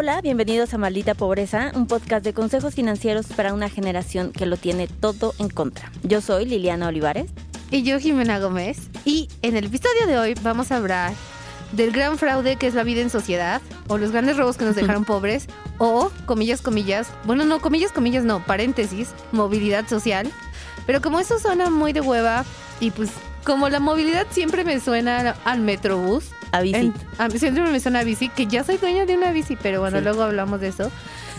Hola, bienvenidos a Maldita Pobreza, un podcast de consejos financieros para una generación que lo tiene todo en contra. Yo soy Liliana Olivares. Y yo, Jimena Gómez. Y en el episodio de hoy vamos a hablar del gran fraude que es la vida en sociedad, o los grandes robos que nos dejaron pobres, o, comillas, comillas, bueno, no, comillas, comillas, no, paréntesis, movilidad social. Pero como eso suena muy de hueva, y pues como la movilidad siempre me suena al metrobús. A bici. en- a mí siempre me suena a bici, que ya soy dueña de una bici, pero bueno, Sí. luego hablamos de eso.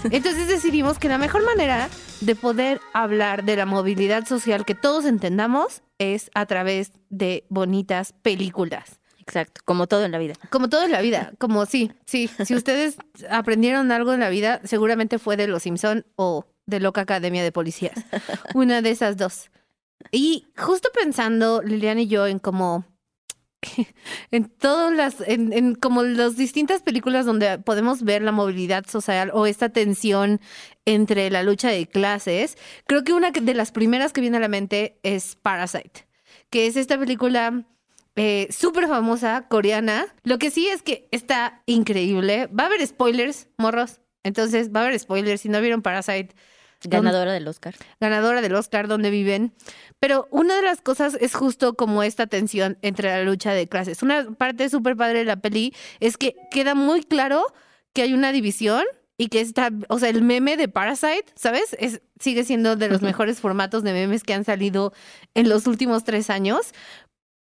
Entonces decidimos que la mejor manera de poder hablar de la movilidad social que todos entendamos es a través de bonitas películas. Exacto, como todo en la vida. Como todo en la vida, como sí, sí. Si ustedes aprendieron algo en la vida, seguramente fue de Los Simpson o de Loca Academia de Policías. Una de esas dos. Y justo pensando, Liliana y yo, en en todas las, en, en como las distintas películas donde podemos ver la movilidad social o esta tensión entre la lucha de clases, creo que una de las primeras que viene a la mente es Parasite, que es esta película eh, súper famosa, coreana. Lo que sí es que está increíble. Va a haber spoilers, morros. Entonces, va a haber spoilers. Si no vieron Parasite, Ganadora del Oscar. ganadora del Oscar, donde viven. Pero una de las cosas es justo como esta tensión entre la lucha de clases. Una parte súper padre de la peli es que queda muy claro que hay una división y que está, o sea, el meme de Parasite, ¿sabes? Es, sigue siendo de los Ujú. mejores formatos de memes que han salido en los últimos tres años.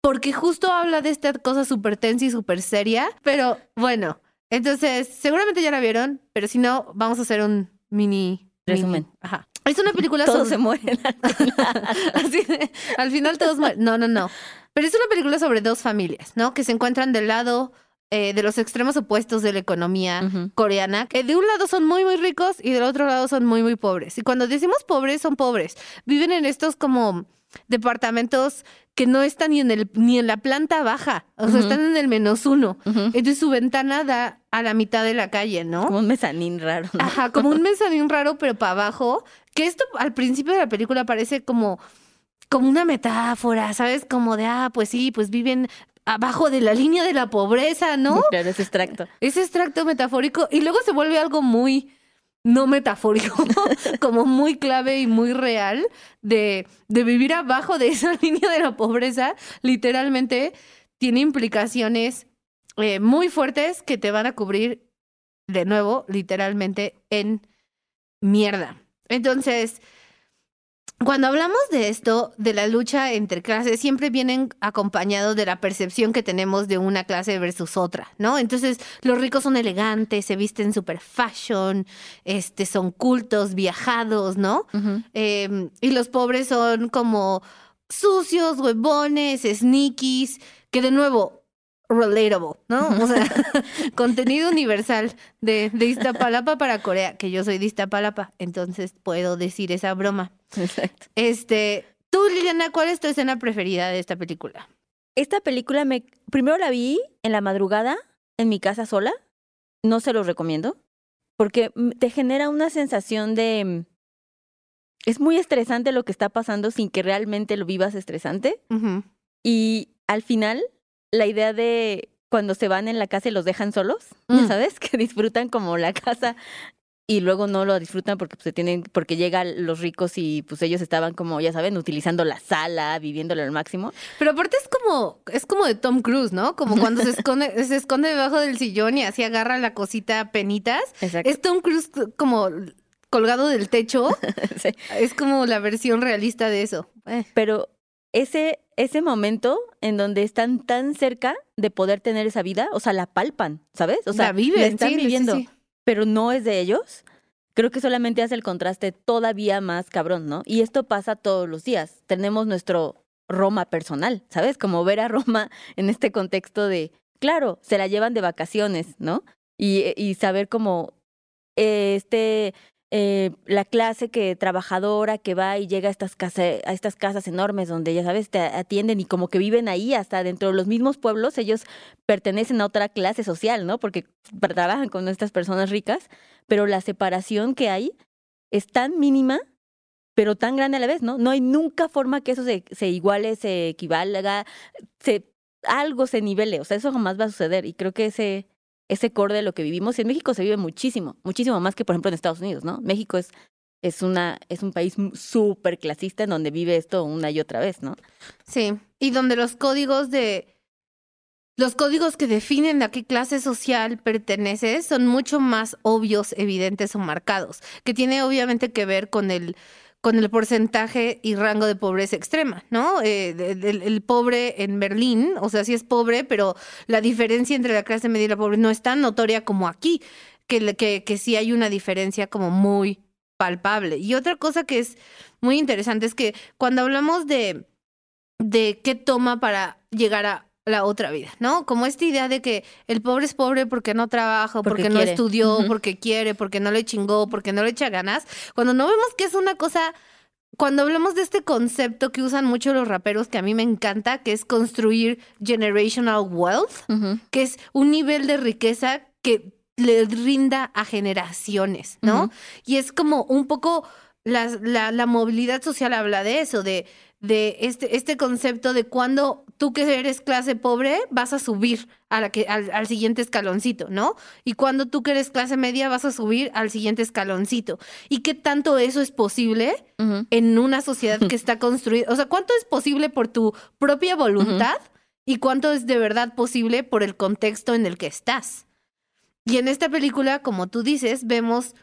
Porque justo habla de esta cosa súper tensa y súper seria. Pero bueno, entonces seguramente ya la vieron, pero si no, vamos a hacer un mini Resumen. Ajá. Es una película Todos sobre- se mueren. Así de, al final todos mueren. No, no, no. Pero es una película sobre dos familias, ¿no? Que se encuentran del lado eh, de los extremos opuestos de la economía coreana, que de un lado son muy, muy ricos y del otro lado son muy, muy pobres. Y cuando decimos pobres, son pobres. Viven en estos como departamentos que no están ni en, el, ni en la planta baja, o sea, están en el menos uno. Entonces su ventana da a la mitad de la calle, ¿no? Como un mezanín raro. ¿no? Ajá, como un mezanín raro, pero para abajo. Que esto al principio de la película parece como, como una metáfora, ¿sabes? Como de, ah, pues sí, pues viven abajo de la línea de la pobreza, ¿no? Claro, es extracto. Ese extracto metafórico y luego se vuelve algo muy no metafórico, como muy clave y muy real de, de vivir abajo de esa línea de la pobreza, literalmente tiene implicaciones eh, muy fuertes que te van a cubrir de nuevo, literalmente, en mierda. Entonces, cuando hablamos de esto, de la lucha entre clases, siempre vienen acompañados de la percepción que tenemos de una clase versus otra, ¿no? Entonces, los ricos son elegantes, se visten super fashion, este, son cultos, viajados, ¿no? Eh, y los pobres son como sucios, huevones, sneakies, que de nuevo, relatable, ¿no? O sea, contenido universal de, de Iztapalapa para Corea, que yo soy de Iztapalapa, entonces puedo decir esa broma. Exacto. Este, tú, Liliana, ¿cuál es tu escena preferida de esta película? Esta película me primero la vi en la madrugada en mi casa sola. No se los recomiendo porque te genera una sensación de mm, es muy estresante lo que está pasando sin que realmente lo vivas estresante Ujú. y al final la idea de cuando se van en la casa y los dejan solos, ya Mm. sabes, que disfrutan como la casa y luego no lo disfrutan porque pues, se tienen porque llegan los ricos y pues ellos estaban como ya saben utilizando la sala, viviéndolo al máximo. Pero aparte es como, es como de Tom Cruise, ¿no? Como cuando se esconde, se esconde debajo del sillón y así agarra la cosita a penitas. Exacto. Es Tom Cruise como colgado del techo. Sí. Es como la versión realista de eso. Eh, Pero ese, ese momento en donde están tan cerca de poder tener esa vida, o sea, la palpan, ¿sabes? O sea, la viven, la están sí, sí, viviendo, sí. pero no es de ellos. Creo que solamente hace el contraste todavía más cabrón, ¿no? Y esto pasa todos los días. Tenemos nuestro Roma personal, ¿sabes? Como ver a Roma en este contexto de, claro, se la llevan de vacaciones, ¿no? Y, y saber como eh, este eh, la clase que trabajadora que va y llega a estas, casa, a estas casas enormes donde ya sabes, te atienden y como que viven ahí hasta dentro de los mismos pueblos, ellos pertenecen a otra clase social, ¿no? Porque trabajan con estas personas ricas, pero la separación que hay es tan mínima, pero tan grande a la vez, ¿no? No hay nunca forma que eso se, se iguale, se equivalga, se, algo se nivele, o sea, eso jamás va a suceder y creo que ese ese core de lo que vivimos. Y en México se vive muchísimo, muchísimo más que, por ejemplo, en Estados Unidos, ¿no? México es, es, una, es un país súper clasista en donde vive esto una y otra vez, ¿no? Sí, y donde los códigos de... Los códigos que definen a qué clase social perteneces son mucho más obvios, evidentes o marcados, que tiene obviamente que ver con el con el porcentaje y rango de pobreza extrema, ¿no? Eh, el, pobre en Berlín, o sea, sí es pobre, pero la diferencia entre la clase media y la pobre no es tan notoria como aquí, que, que, que sí hay una diferencia como muy palpable. Y otra cosa que es muy interesante es que cuando hablamos de, de qué toma para llegar a la otra vida, ¿no? Como esta idea de que el pobre es pobre porque no trabaja, porque, no estudió, porque quiere, porque no le chingó, porque no le echa ganas. Cuando no vemos que es una cosa cuando hablamos de este concepto que usan mucho los raperos, que a mí me encanta, que es construir generational wealth, que es un nivel de riqueza que le rinda a generaciones, ¿no? Y es como un poco la, la, la, movilidad social habla de eso, de de este, este concepto de cuando tú que eres clase pobre vas a subir a la que, al, siguiente escaloncito, ¿no? Y cuando tú que eres clase media vas a subir al siguiente escaloncito. ¿Y qué tanto eso es posible en una sociedad que está construida? O sea, ¿cuánto es posible por tu propia voluntad y cuánto es de verdad posible por el contexto en el que estás? Y en esta película, como tú dices, vemos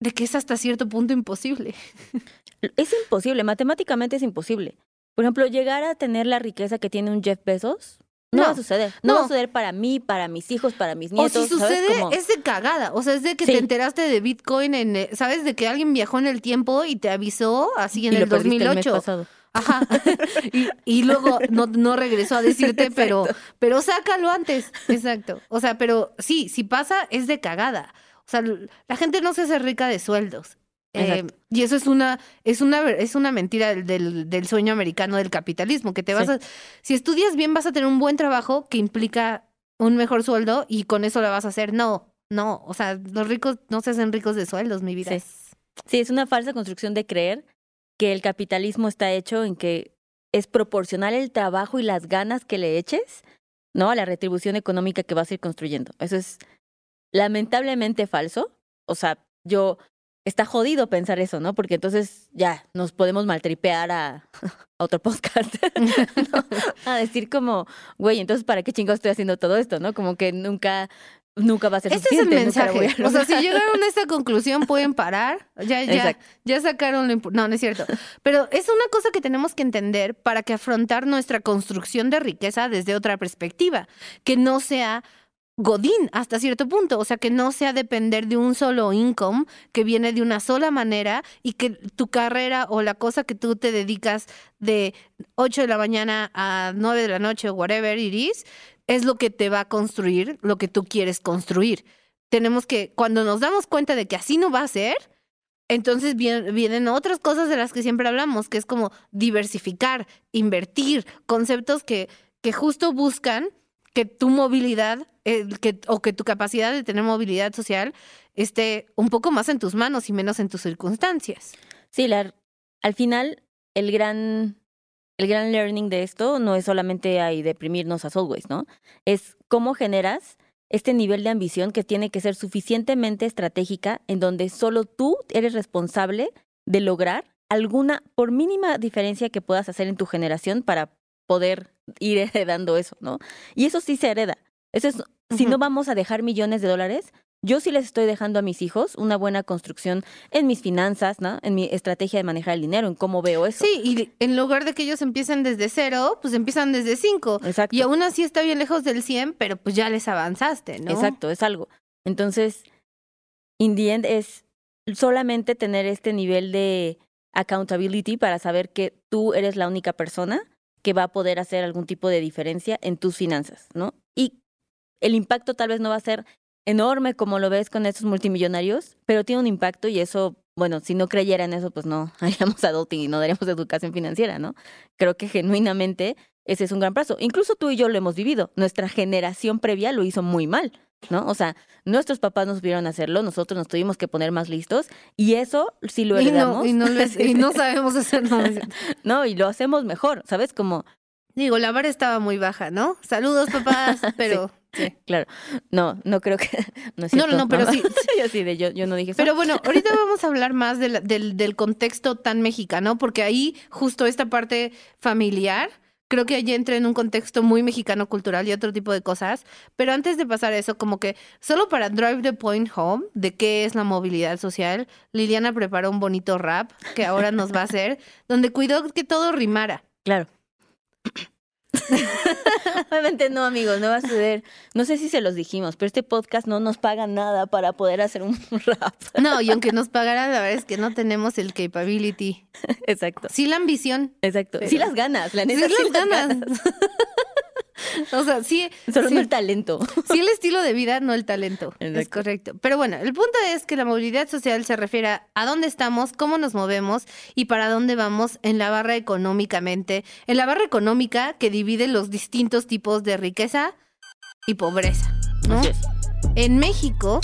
de que es hasta cierto punto imposible. Es imposible, matemáticamente es imposible. Por ejemplo, llegar a tener la riqueza que tiene un Jeff Bezos, no, va a suceder. No, va a suceder para mí, para mis hijos, para mis nietos. O si sucede, es de cagada. O sea, es de que te enteraste de Bitcoin, en, eh, ¿sabes? De que alguien viajó en el tiempo y te avisó así en el 2008. Ajá. y, luego no, no, regresó a decirte, pero, pero sácalo antes. Exacto. O sea, pero sí, si pasa, es de cagada. O sea, la gente no se hace rica de sueldos. Eh, y eso es una, es una, es una mentira del, del, sueño americano del capitalismo, que te vas a, si estudias bien vas a tener un buen trabajo que implica un mejor sueldo y con eso la vas a hacer. No, no, o sea, los ricos no se hacen ricos de sueldos, mi vida. Sí. es una falsa construcción de creer que el capitalismo está hecho en que es proporcional el trabajo y las ganas que le eches, ¿no? A la retribución económica que vas a ir construyendo. Eso es lamentablemente falso. O sea, yo está jodido pensar eso, ¿no? Porque entonces ya nos podemos maltripear a, otro podcast. A decir como, güey, entonces ¿para qué chingo estoy haciendo todo esto, no? Como que nunca nunca va a ser Ese es el mensaje. O sea, si llegaron a esta conclusión, pueden parar. Ya, ya, ya sacaron lo No, no es cierto. Pero es una cosa que tenemos que entender para que afrontar nuestra construcción de riqueza desde otra perspectiva. Que no sea godín hasta cierto punto, o sea, que no sea depender de un solo income que viene de una sola manera y que tu carrera o la cosa que tú te dedicas de 8 de la mañana a 9 de la noche o whatever it is, es lo que te va a construir lo que tú quieres construir. Tenemos que, cuando nos damos cuenta de que así no va a ser, entonces vienen otras cosas de las que siempre hablamos, que es como diversificar, invertir, conceptos que, que justo buscan que tu movilidad eh, que, o que tu capacidad de tener movilidad social esté un poco más en tus manos y menos en tus circunstancias. Sí, la, al final el gran, el gran learning de esto no es solamente ahí deprimirnos a Soulways, ¿no? Es cómo generas este nivel de ambición que tiene que ser suficientemente estratégica en donde solo tú eres responsable de lograr alguna, por mínima diferencia que puedas hacer en tu generación para poder ir heredando eso, ¿no? Y eso sí se hereda. Eso es, si no vamos a dejar millones de dólares, yo sí les estoy dejando a mis hijos una buena construcción en mis finanzas, ¿no? En mi estrategia de manejar el dinero, en cómo veo eso. Sí, y en lugar de que ellos empiecen desde cero, pues empiezan desde cinco. Exacto. Y aún así está bien lejos del 100, pero pues ya les avanzaste, ¿no? Exacto, es algo. Entonces, in the end es solamente tener este nivel de accountability para saber que tú eres la única persona que va a poder hacer algún tipo de diferencia en tus finanzas, ¿no? Y el impacto tal vez no va a ser enorme como lo ves con estos multimillonarios, pero tiene un impacto y eso, bueno, si no creyera en eso, pues no haríamos adulting y no daríamos educación financiera, ¿no? Creo que genuinamente ese es un gran paso. Incluso tú y yo lo hemos vivido. Nuestra generación previa lo hizo muy mal, ¿no? O sea, nuestros papás no supieron hacerlo, nosotros nos tuvimos que poner más listos y eso sí lo heredamos. Y no, y no, sabemos hacerlo. no, y lo hacemos mejor, ¿sabes? Como Digo, la vara estaba muy baja, ¿no? Saludos, papás, pero Sí. Claro. No, no creo que. No, es No, no, no, pero sí. yo sí, de yo, yo no dije eso. Pero bueno, ahorita vamos a hablar más de la- del, del contexto tan mexicano, porque ahí justo esta parte familiar, creo que allí entra en un contexto muy mexicano cultural y otro tipo de cosas. Pero antes de pasar a eso, como que solo para drive the point home de qué es la movilidad social, Liliana preparó un bonito rap que ahora nos va a hacer, donde cuidó que todo rimara. Claro. Obviamente no, amigos, no va a suceder. No sé si se los dijimos, pero este podcast no nos paga nada para poder hacer un rap. No, y aunque nos pagaran, la verdad es que no tenemos el capability. Exacto. Sí la ambición. Exacto. Pero- Sí las ganas, la Sí neta. sí las ganas. o sea, sí, Solo sí. no el talento. Sí, el estilo de vida, no el talento. Es correcto. Pero bueno, el punto es que la movilidad social se refiere a, dónde estamos, cómo nos movemos y para dónde vamos en la barra económicamente. En la barra económica que divide los distintos tipos de riqueza y pobreza. ¿no? En México,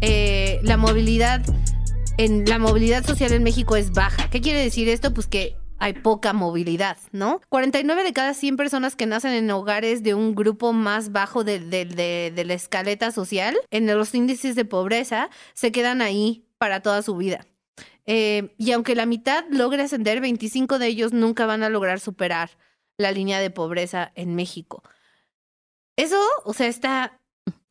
eh, la movilidad, en la movilidad social en México es baja. ¿Qué quiere decir esto? Pues que hay poca movilidad, ¿no? 49 de cada 100 personas que nacen en hogares de un grupo más bajo de, de- de- de la escaleta social, en los índices de pobreza, se quedan ahí para toda su vida. Eh, y aunque la mitad logre ascender, 25 de ellos nunca van a lograr superar la línea de pobreza en México. Eso, o sea, está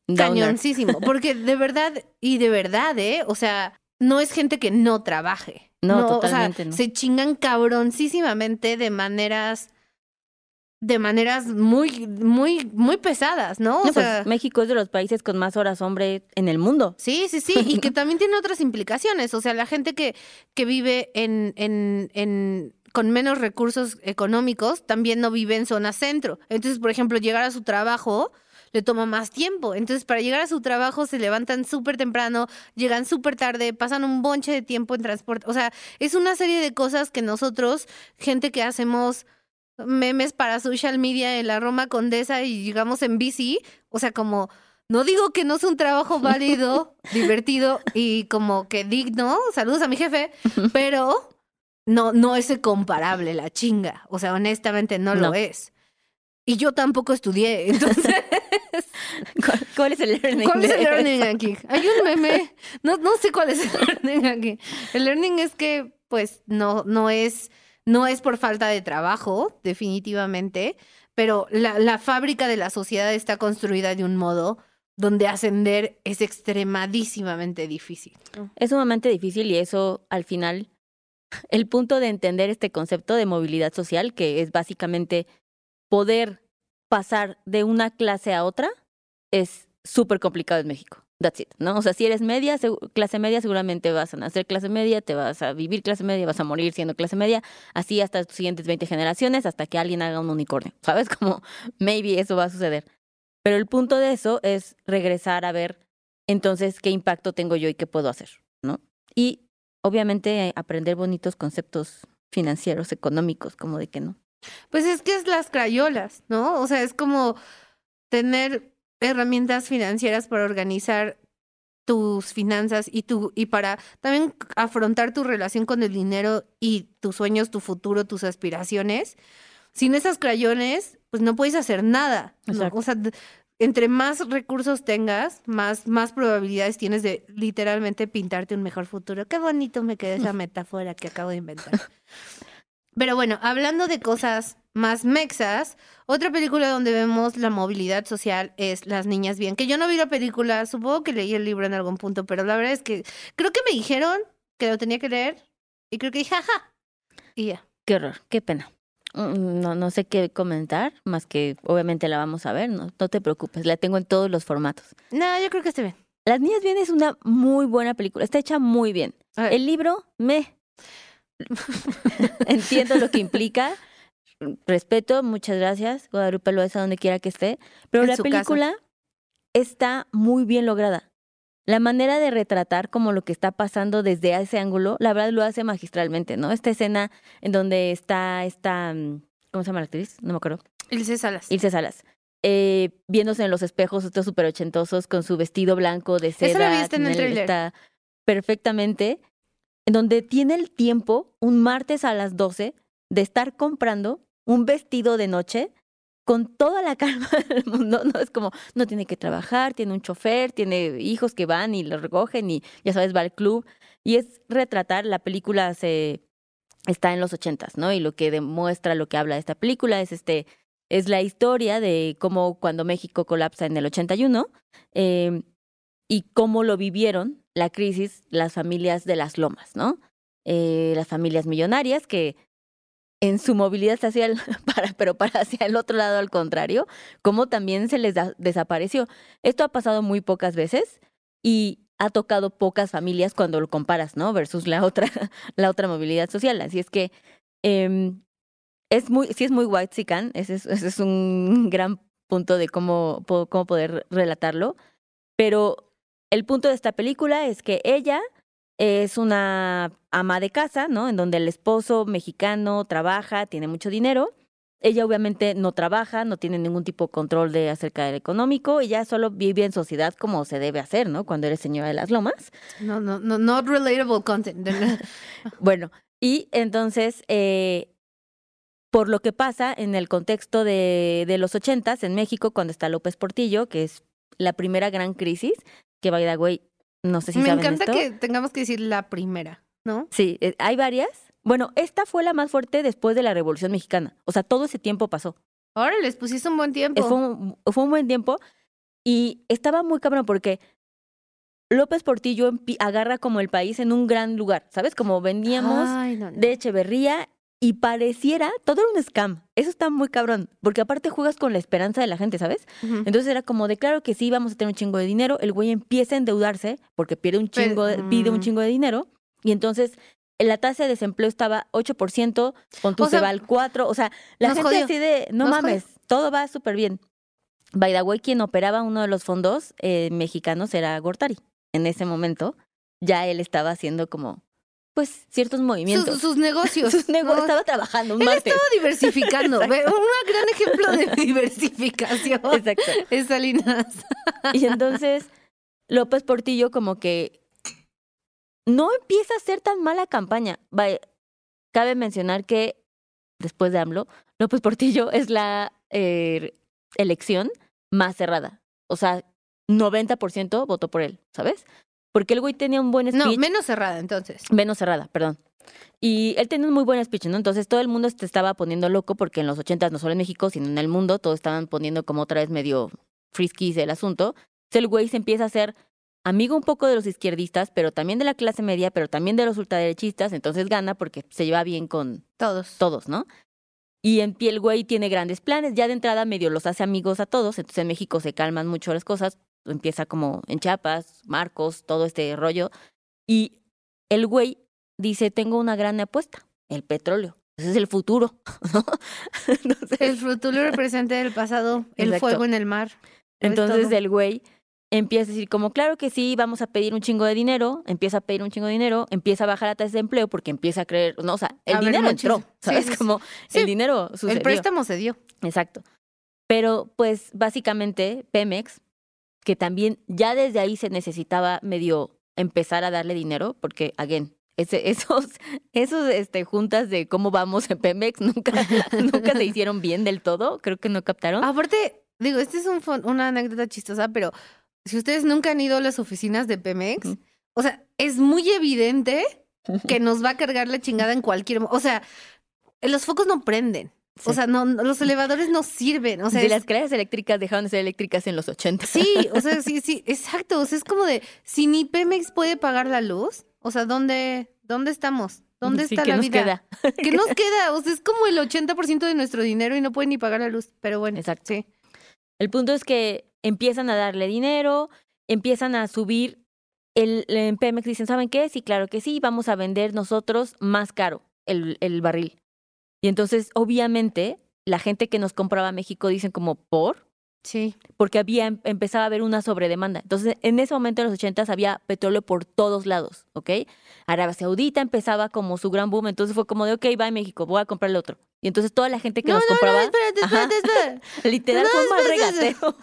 Downer. cañoncísimo, porque de verdad, y de verdad, ¿eh? O sea, no es gente que no trabaje. No, o sea, totalmente no. se chingan cabroncísimamente de maneras, de maneras muy, muy, muy pesadas, ¿no? O No, pues, sea, México es de los países con más horas hombre en el mundo. Sí, sí, sí, y que también tiene otras implicaciones. O sea, la gente que, que vive en, en, en, con menos recursos económicos también no vive en zona centro. Entonces, por ejemplo, llegar a su trabajo le toma más tiempo. Entonces, para llegar a su trabajo se levantan súper temprano, llegan súper tarde, pasan un bonche de tiempo en transporte. O sea, es una serie de cosas que nosotros, gente que hacemos memes para social media en la Roma Condesa y llegamos en bici, o sea, como no digo que no es un trabajo válido, divertido y como que digno, saludos a mi jefe, pero no, no es comparable la chinga. O sea, honestamente no, lo es. Y yo tampoco estudié, entonces, ¿Cuál, cuál es el learning? ¿cuál es el learning aquí? Hay un meme, no, no sé cuál es el learning aquí. El learning es que, pues, no, no es, no es por falta de trabajo, definitivamente, pero la, la fábrica de la sociedad está construida de un modo donde ascender es extremadísimamente difícil. Es sumamente difícil y eso al final, el punto de entender este concepto de movilidad social, que es básicamente poder pasar de una clase a otra, es súper complicado en México. That's it, ¿no? O sea, si eres media, clase media, seguramente vas a nacer clase media, te vas a vivir clase media, vas a morir siendo clase media, así hasta tus siguientes 20 generaciones, hasta que alguien haga un unicornio, ¿sabes? Como, maybe eso va a suceder. Pero el punto de eso es regresar a ver, entonces, qué impacto tengo yo y qué puedo hacer, ¿no? Y obviamente aprender bonitos conceptos financieros, económicos, como de que no. Pues es que es las crayolas, ¿no? O sea, es como tener herramientas financieras para organizar tus finanzas y tu y para también afrontar tu relación con el dinero y tus sueños, tu futuro, tus aspiraciones. Sin esas crayones, pues no puedes hacer nada. O sea, entre más recursos tengas, más, más probabilidades tienes de literalmente pintarte un mejor futuro. Qué bonito me quedó esa metáfora que acabo de inventar. Pero bueno, hablando de cosas más mexas, otra película donde vemos la movilidad social es Las Niñas Bien, que yo no vi la película, supongo que leí el libro en algún punto, pero la verdad es que creo que me dijeron que lo tenía que leer y creo que dije, ajá. Y ya. Qué horror, qué pena. Mm, No, no sé qué comentar, más que obviamente la vamos a ver, no, no te preocupes, la tengo en todos los formatos. No, yo creo que esté bien. Las Niñas Bien es una muy buena película, está hecha muy bien. El libro, me. Entiendo lo que implica. Respeto, muchas gracias, Guadalupe Loesa, donde quiera que esté. Pero En la casa. película está muy bien lograda. La manera de retratar como lo que está pasando desde ese ángulo, la verdad lo hace magistralmente, ¿no? Esta escena en donde está esta, mm, ¿cómo se llama la actriz? No me acuerdo. Ilse Salas. Ilse Salas. eh, viéndose en los espejos, estos súper ochentosos, con su vestido blanco de seda. Esa la viste en el él tráiler. Está perfectamente. En donde tiene el tiempo, un martes a las 12, de estar comprando un vestido de noche con toda la calma del mundo, ¿no? Es como, no tiene que trabajar, tiene un chofer, tiene hijos que van y lo recogen y ya sabes, va al club. Y es retratar, la película se está en los ochentas, ¿no? Y lo que demuestra, lo que habla de esta película es este, es la historia de cómo cuando México colapsa en el 81 eh, y cómo lo vivieron la crisis las familias de las lomas, ¿no? Eh, las familias millonarias que en su movilidad hacia el, para, pero para hacia el otro lado al contrario, como también se les desapareció. Esto ha pasado muy pocas veces y ha tocado pocas familias cuando lo comparas, ¿no? Versus la otra, la otra movilidad social. Así es que eh, es muy, sí es muy white sican, ese es, ese es un gran punto de cómo, cómo poder relatarlo. Pero el punto de esta película es que ella es una ama de casa, ¿no? En donde el esposo mexicano trabaja, tiene mucho dinero. Ella obviamente no trabaja, no tiene ningún tipo de control de acerca del económico, ella solo vive en sociedad como se debe hacer, ¿no? Cuando eres señora de las lomas. No, no, no, not relatable content. bueno, y entonces, eh, por lo que pasa en el contexto de, de los ochentas en México, cuando está López Portillo, que es la primera gran crisis, que by the way, no sé si Me saben encanta esto. que tengamos que decir la primera, ¿no? Sí, eh, hay varias. Bueno, esta fue la más fuerte después de la Revolución Mexicana. O sea, todo ese tiempo pasó. Ahora les pusiste un buen tiempo. Eh, Fue un, fue un buen tiempo y estaba muy cabrón porque López Portillo agarra como el país en un gran lugar, ¿sabes? Como veníamos Ay, no, no. de Echeverría y pareciera todo era un scam. Eso está muy cabrón, porque aparte juegas con la esperanza de la gente, ¿sabes? Entonces era como de claro que sí, vamos a tener un chingo de dinero. El güey empieza a endeudarse porque pierde un Pero- chingo, de- pide un mm. chingo de dinero. Y entonces la tasa de desempleo estaba 8%, con tu O se sea, va al 4%. O sea, la gente jodió. así de, no Nos mames, todo va súper bien. By the way, quien operaba uno de los fondos eh, mexicanos era Gortari. En ese momento ya él estaba haciendo como, pues, ciertos movimientos. Sus, sus negocios. Sus nego- ¿no? Estaba trabajando un Él martes. estaba diversificando. Ve, Un gran ejemplo de diversificación. Exacto. Es Salinas. Y entonces López Portillo como que no empieza a ser tan mala campaña. Cabe mencionar que después de AMLO, López Portillo es la eh, elección más cerrada. O sea, 90% votó por él, ¿sabes? Porque el güey tenía un buen speech. No, menos cerrada entonces. Menos cerrada, perdón. Y él tenía un muy buen speech, ¿no? Entonces todo el mundo se estaba poniendo loco porque en los ochentas, no solo en México, sino en el mundo, todos estaban poniendo como otra vez medio frisky el asunto. Entonces el güey se empieza a hacer amigo un poco de los izquierdistas, pero también de la clase media, pero también de los ultraderechistas, entonces gana porque se lleva bien con Todos. todos, ¿no? Y en pie el güey tiene grandes planes, ya de entrada medio los hace amigos a todos, entonces en México se calman mucho las cosas, empieza como en Chiapas, Marcos, todo este rollo, y el güey dice, tengo una gran apuesta, el petróleo, ese es el futuro, El futuro representa el pasado, el Exacto. fuego en el mar. entonces el güey empieza a decir como, claro que sí, vamos a pedir un chingo de dinero, empieza a pedir un chingo de dinero, empieza a bajar la tasa de empleo porque empieza a creer, no, o sea, el A dinero entró, ¿sabes? Sí, sí, sí. Como Sí, el dinero sucedió. El préstamo se dio. Exacto. Pero pues básicamente Pemex, que también ya desde ahí se necesitaba medio empezar a darle dinero, porque, again, ese, esos, esos este, juntas de cómo vamos en Pemex nunca, nunca se hicieron bien del todo, creo que no captaron. Aparte, digo, este es un una anécdota chistosa, pero si ustedes nunca han ido a las oficinas de Pemex, o sea, es muy evidente que nos va a cargar la chingada en cualquier O sea, los focos no prenden. O sea, no, no- los elevadores no sirven. O sea, Si es- las escaleras eléctricas dejaron de ser eléctricas en los 80. sí, o sea, sí, sí, exacto. O sea, es como de, si ni Pemex puede pagar la luz, o sea, ¿dónde, dónde estamos? ¿Dónde Sí, está ¿qué la nos vida? queda? ¿Qué nos queda? O sea, es como el 80% de nuestro dinero y no pueden ni pagar la luz. Pero bueno, Exacto. sí. El punto es que empiezan a darle dinero, empiezan a subir. El, en Pemex dicen, ¿saben qué? Sí, claro que sí, vamos a vender nosotros más caro el, el barril. Y entonces, obviamente, la gente que nos compraba a México dicen como, ¿por? Sí. Porque había, em- empezaba a haber una sobredemanda. Entonces, en ese momento, en los ochentas, había petróleo por todos lados, ¿ok? Arabia Saudita empezaba como su gran boom, entonces fue como de, ok, va a México, voy a comprar el otro. Y entonces toda la gente que No, nos no, compraba... no, espérate, espérate, espérate. Literal No, fue un mal espérate. regateo.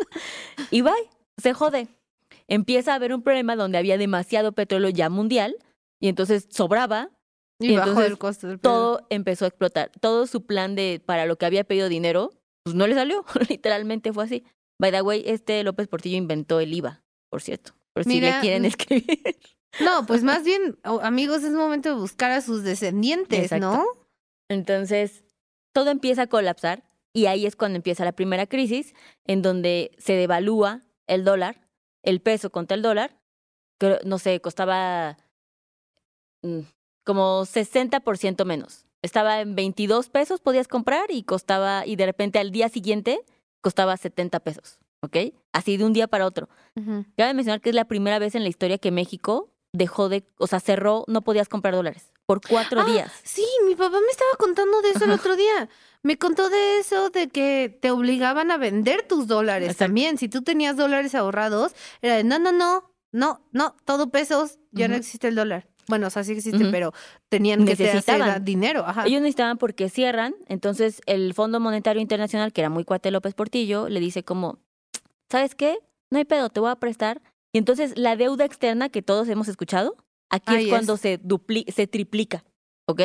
y bye, se jode. Empieza a haber un problema donde había demasiado petróleo ya mundial y entonces sobraba, Y, Y bajó entonces el costo del todo empezó a explotar. Todo su plan de para lo que había pedido dinero pues no le salió, literalmente fue así. By the way, este López Portillo inventó el IVA, por cierto, por si le Mira, quieren mm, escribir. No, pues más bien, o- amigos, es momento de buscar a sus descendientes, Exacto. ¿no? Entonces, todo empieza a colapsar y ahí es cuando empieza la primera crisis, en donde se devalúa el dólar, el peso contra el dólar, que no sé, costaba mm, como 60% menos. Estaba en 22 pesos, podías comprar y costaba, y de repente al día siguiente costaba 70 pesos, ¿ok? Así de un día para otro. Ujú. Cabe mencionar que es la primera vez en la historia que México dejó de, o sea, cerró, no podías comprar dólares por cuatro Ah, días. Sí, mi papá me estaba contando de eso el otro día. Me contó de eso, de que te obligaban a vender tus dólares Exacto. también. Si tú tenías dólares ahorrados, era de no, no, no, no, no, todo pesos, ya no existe el dólar. Bueno, o sea, sí existe, pero tenían que Necesitaban. dinero. Ajá. Ellos necesitaban porque cierran, entonces el Fondo Monetario Internacional, que era muy cuate López Portillo, le dice como, ¿sabes qué? No hay pedo, te voy a prestar. Y entonces la deuda externa que todos hemos escuchado, aquí es es. cuando se, dupli se triplica, ¿ok?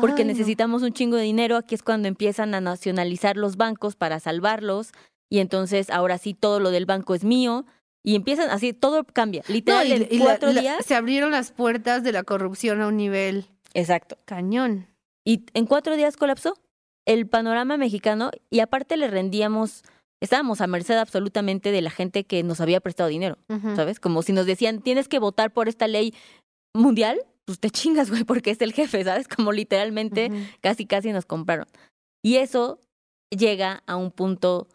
Porque Ay, no. necesitamos un chingo de dinero, aquí es cuando empiezan a nacionalizar los bancos para salvarlos, y entonces ahora sí todo lo del banco es mío, y empiezan así, todo cambia, No, literal, y- en y cuatro la- días. se abrieron las puertas de la corrupción a un nivel Exacto. cañón. Y en cuatro días colapsó el panorama mexicano y aparte le rendíamos, estábamos a merced absolutamente de la gente que nos había prestado dinero. ¿sabes? Como si nos decían, tienes que votar por esta ley mundial, pues te chingas, güey, porque es el jefe, ¿sabes? Como literalmente casi, casi nos compraron. Y eso llega a un punto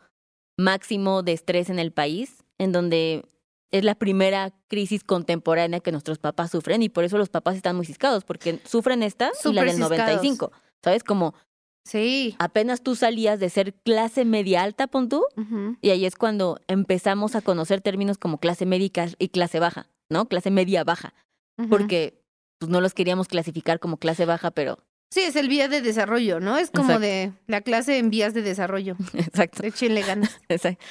máximo de estrés en el país, en donde es la primera crisis contemporánea que nuestros papás sufren y por eso los papás están muy ciscados, porque sufren esta y la del ciscados. 95. ¿Sabes? Como Sí. apenas tú salías de ser clase media alta, pon tú, y ahí es cuando empezamos a conocer términos como clase médica y clase baja, ¿no? Clase media baja, porque pues no los queríamos clasificar como clase baja, pero Sí, es el vía de desarrollo, ¿no? Es como Exacto. de la clase en vías de desarrollo. exacto. Échenle ganas. Exacto.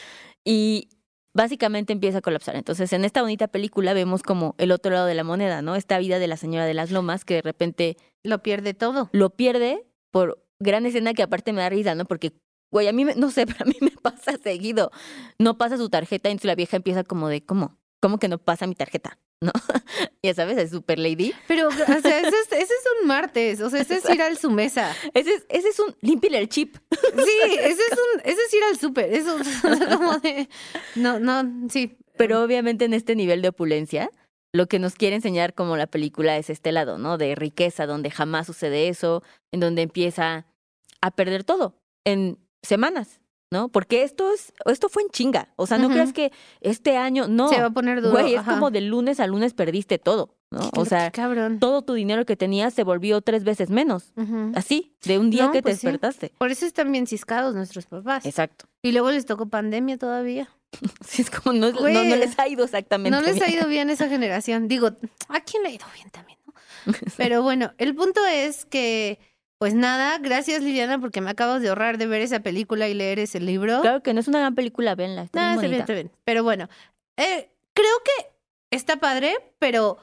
Y básicamente empieza a colapsar. Entonces, en esta bonita película vemos como el otro lado de la moneda, ¿no? Esta vida de la señora de las lomas que de repente Lo pierde todo. lo pierde por gran escena que aparte me da risa, ¿no? Porque, güey, a mí, me- no sé, pero a mí me pasa seguido. No pasa su tarjeta y entonces la vieja empieza como de, ¿cómo? ¿Cómo que no pasa mi tarjeta? ¿No? ya sabes, es super lady. Pero, o sea, ese es, ese es un martes. O sea, ese es ir a su mesa. Ese es, ese es un, límpiale el chip. Sí, ese es un, ese es ir al súper. Eso como de. No, no, sí. Pero obviamente en este nivel de opulencia, lo que nos quiere enseñar como la película es este lado, ¿no? De riqueza, donde jamás sucede eso, en donde empieza a perder todo en semanas, ¿no? Porque esto es, esto fue en chinga. O sea, no creas que este año, no. Se va a poner duro. Güey, es ajá. como de lunes a lunes perdiste todo, ¿no? O sea, cabrón. todo tu dinero que tenías se volvió tres veces menos. Así, de un día No, que pues te despertaste. Por eso están bien ciscados nuestros papás. Exacto. Y luego les tocó pandemia todavía. Sí, es como no, no, Güey, no les ha ido exactamente. No les ha bien. ido bien esa generación. Digo, ¿a quién le ha ido bien también? no? Pero bueno, el punto es que, pues nada, gracias Liliana porque me acabas de ahorrar de ver esa película y leer ese libro. Claro que no es una gran película, venla. Está No, bien está bien, bonita. está bien. Pero bueno, eh, creo que está padre, pero.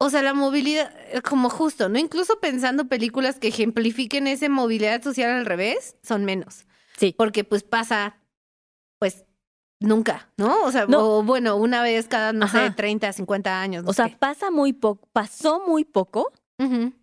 O sea, la movilidad, eh, como justo, ¿no? Incluso pensando películas que ejemplifiquen esa movilidad social al revés, son menos. Sí. Porque pues pasa, pues, nunca, ¿no? O sea, No. o bueno, una vez cada, no sé, Ajá. 30, 50 años. no O sea, sé. pasa muy poco, pasó muy poco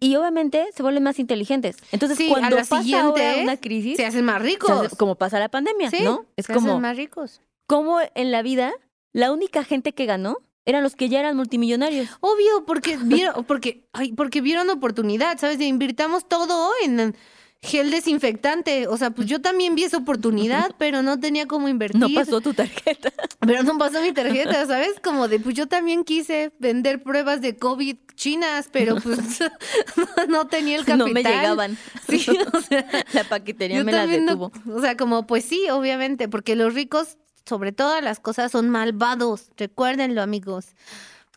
Y obviamente se vuelven más inteligentes. Entonces, Sí, a cuando la pasa siguiente, ahora una crisis, se hacen más ricos. hace- como pasa la pandemia, sí, ¿no? Es se como, hacen más ricos. como en la vida, la única gente que ganó eran los que ya eran multimillonarios. Obvio, porque vieron, porque, ay, porque vieron oportunidad, ¿sabes? Invirtamos todo en gel desinfectante. O sea, pues yo también vi esa oportunidad, pero no tenía cómo invertir. No pasó tu tarjeta. Pero no pasó mi tarjeta, ¿sabes? Como de, pues yo también quise vender pruebas de COVID chinas, pero pues no tenía el capital. No me llegaban. Sí, o sea, La paquetería me no- detuvo. o sea, como pues sí, obviamente, porque los ricos, sobre todas las cosas, son malvados. Recuérdenlo, amigos.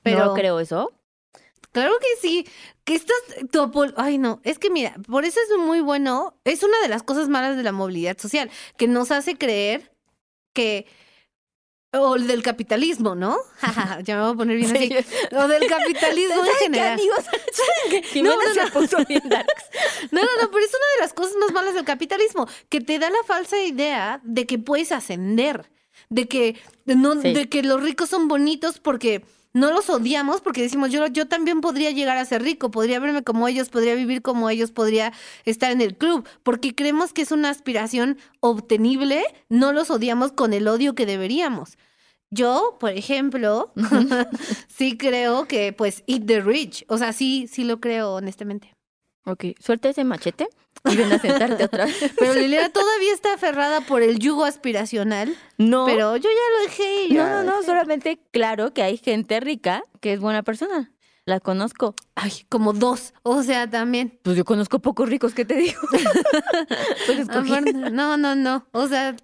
Pero No creo eso. Claro que sí, que estás, tu ay no, es que mira, por eso es muy bueno, es una de las cosas malas de la movilidad social, que nos hace creer que O el del capitalismo, ¿no? ya me voy a poner bien así. Sí. O del capitalismo en ¿Saben qué, general. No, no, se no. puso bien darks. No, no, no, pero es una de las cosas más malas del capitalismo, que te da la falsa idea de que puedes ascender, de que, no, Sí. de que los ricos son bonitos porque no los odiamos, porque decimos, yo, yo también podría llegar a ser rico, podría verme como ellos, podría vivir como ellos, podría estar en el club, porque creemos que es una aspiración obtenible, no los odiamos con el odio que deberíamos. Yo, por ejemplo, sí creo que, pues, eat the rich. O sea, sí, sí lo creo, honestamente. Ok, suelta ese machete y ven a sentarte otra vez. Pero Liliana todavía está aferrada por el yugo aspiracional. No, Pero yo ya lo dejé. no, ya no, no, dejé. solamente claro que hay gente rica que es buena persona. La conozco. Ay, como dos. O sea, también. Pues yo conozco pocos ricos, ¿qué te digo? pues No, no, no. O sea,